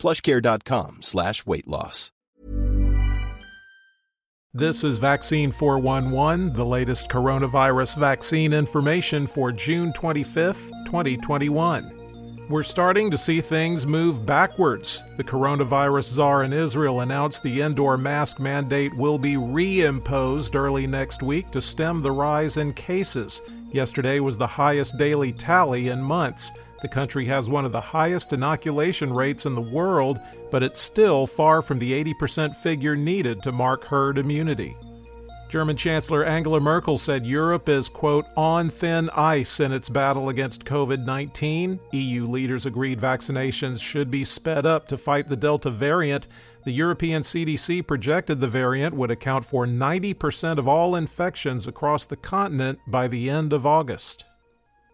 plushcare.com slash weight loss. This is Vaccine 411, the latest coronavirus vaccine information for June 25th, 2021. We're starting to see things move backwards. The coronavirus czar in Israel announced the indoor mask mandate will be reimposed early next week to stem the rise in cases. Yesterday was the highest daily tally in months. The country has one of the highest inoculation rates in the world, but it's still far from the 80% figure needed to mark herd immunity. German Chancellor Angela Merkel said Europe is, quote, on thin ice in its battle against COVID 19. EU leaders agreed vaccinations should be sped up to fight the Delta variant. The European CDC projected the variant would account for 90% of all infections across the continent by the end of August.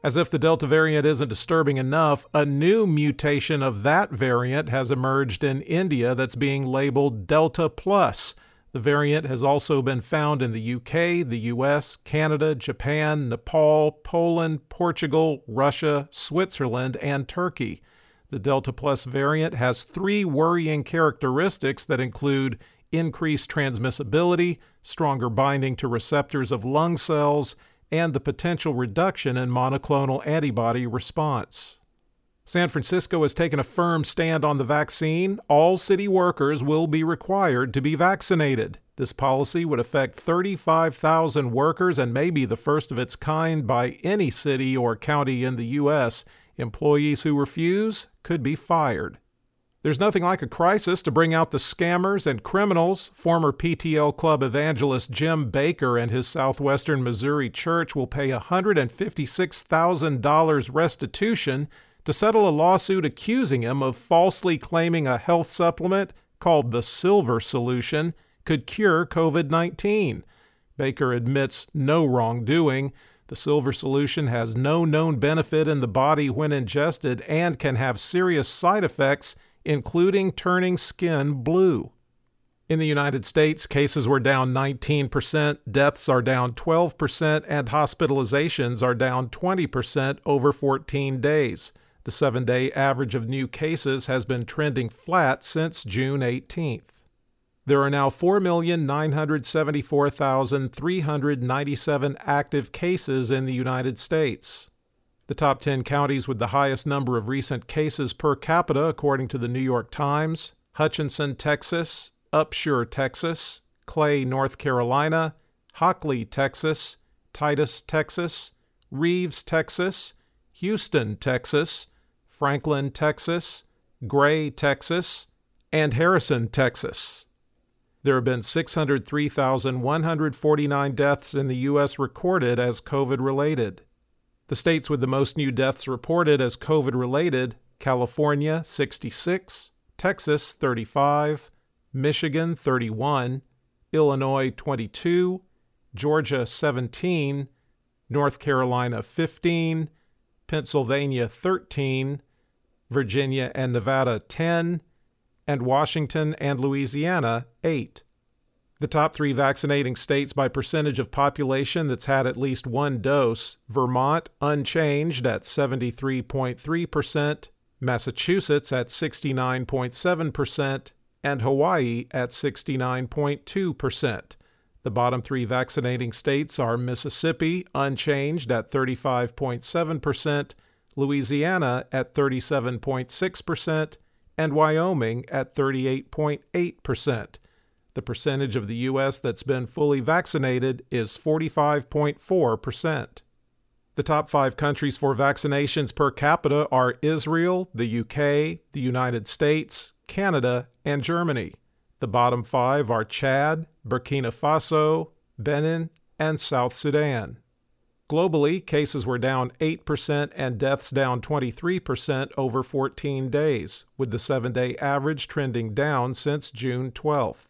As if the Delta variant isn't disturbing enough, a new mutation of that variant has emerged in India that's being labeled Delta Plus. The variant has also been found in the UK, the US, Canada, Japan, Nepal, Poland, Portugal, Russia, Switzerland, and Turkey. The Delta Plus variant has three worrying characteristics that include increased transmissibility, stronger binding to receptors of lung cells, and the potential reduction in monoclonal antibody response. San Francisco has taken a firm stand on the vaccine. All city workers will be required to be vaccinated. This policy would affect 35,000 workers and may be the first of its kind by any city or county in the U.S. Employees who refuse could be fired. There's nothing like a crisis to bring out the scammers and criminals. Former PTL Club evangelist Jim Bakker and his Southwestern Missouri church will pay $156,000 restitution to settle a lawsuit accusing him of falsely claiming a health supplement called the Silver Solution could cure COVID 19. Bakker admits no wrongdoing. The silver solution has no known benefit in the body when ingested and can have serious side effects, including turning skin blue. In the United States, cases were down 19%, deaths are down 12%, and hospitalizations are down 20% over 14 days. The seven day average of new cases has been trending flat since June 18th. There are now 4,974,397 active cases in the United States. The top 10 counties with the highest number of recent cases per capita, according to the New York Times Hutchinson, Texas, Upshur, Texas, Clay, North Carolina, Hockley, Texas, Titus, Texas, Reeves, Texas, Houston, Texas, Franklin, Texas, Gray, Texas, and Harrison, Texas. There have been 603,149 deaths in the U.S. recorded as COVID related. The states with the most new deaths reported as COVID related California 66, Texas 35, Michigan 31, Illinois 22, Georgia 17, North Carolina 15, Pennsylvania 13, Virginia and Nevada 10, and Washington and Louisiana 8. The top three vaccinating states by percentage of population that's had at least one dose Vermont unchanged at 73.3%, Massachusetts at 69.7%, and Hawaii at 69.2%. The bottom three vaccinating states are Mississippi unchanged at 35.7%, Louisiana at 37.6%, and Wyoming at 38.8%. The percentage of the U.S. that's been fully vaccinated is 45.4%. The top five countries for vaccinations per capita are Israel, the UK, the United States, Canada, and Germany. The bottom five are Chad, Burkina Faso, Benin, and South Sudan. Globally, cases were down 8% and deaths down 23% over 14 days, with the seven day average trending down since June 12th.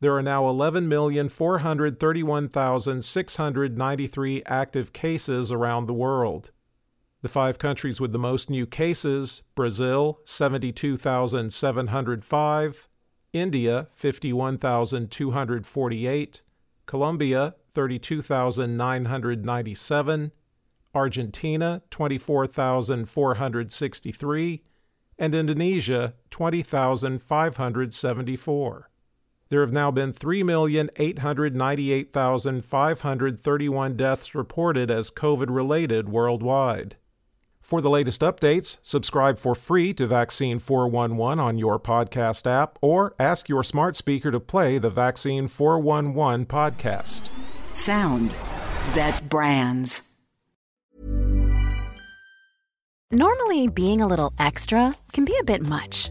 There are now 11,431,693 active cases around the world. The five countries with the most new cases Brazil, 72,705, India, 51,248, Colombia, 32,997, Argentina, 24,463, and Indonesia, 20,574. There have now been 3,898,531 deaths reported as COVID related worldwide. For the latest updates, subscribe for free to Vaccine 411 on your podcast app or ask your smart speaker to play the Vaccine 411 podcast. Sound that brands. Normally, being a little extra can be a bit much,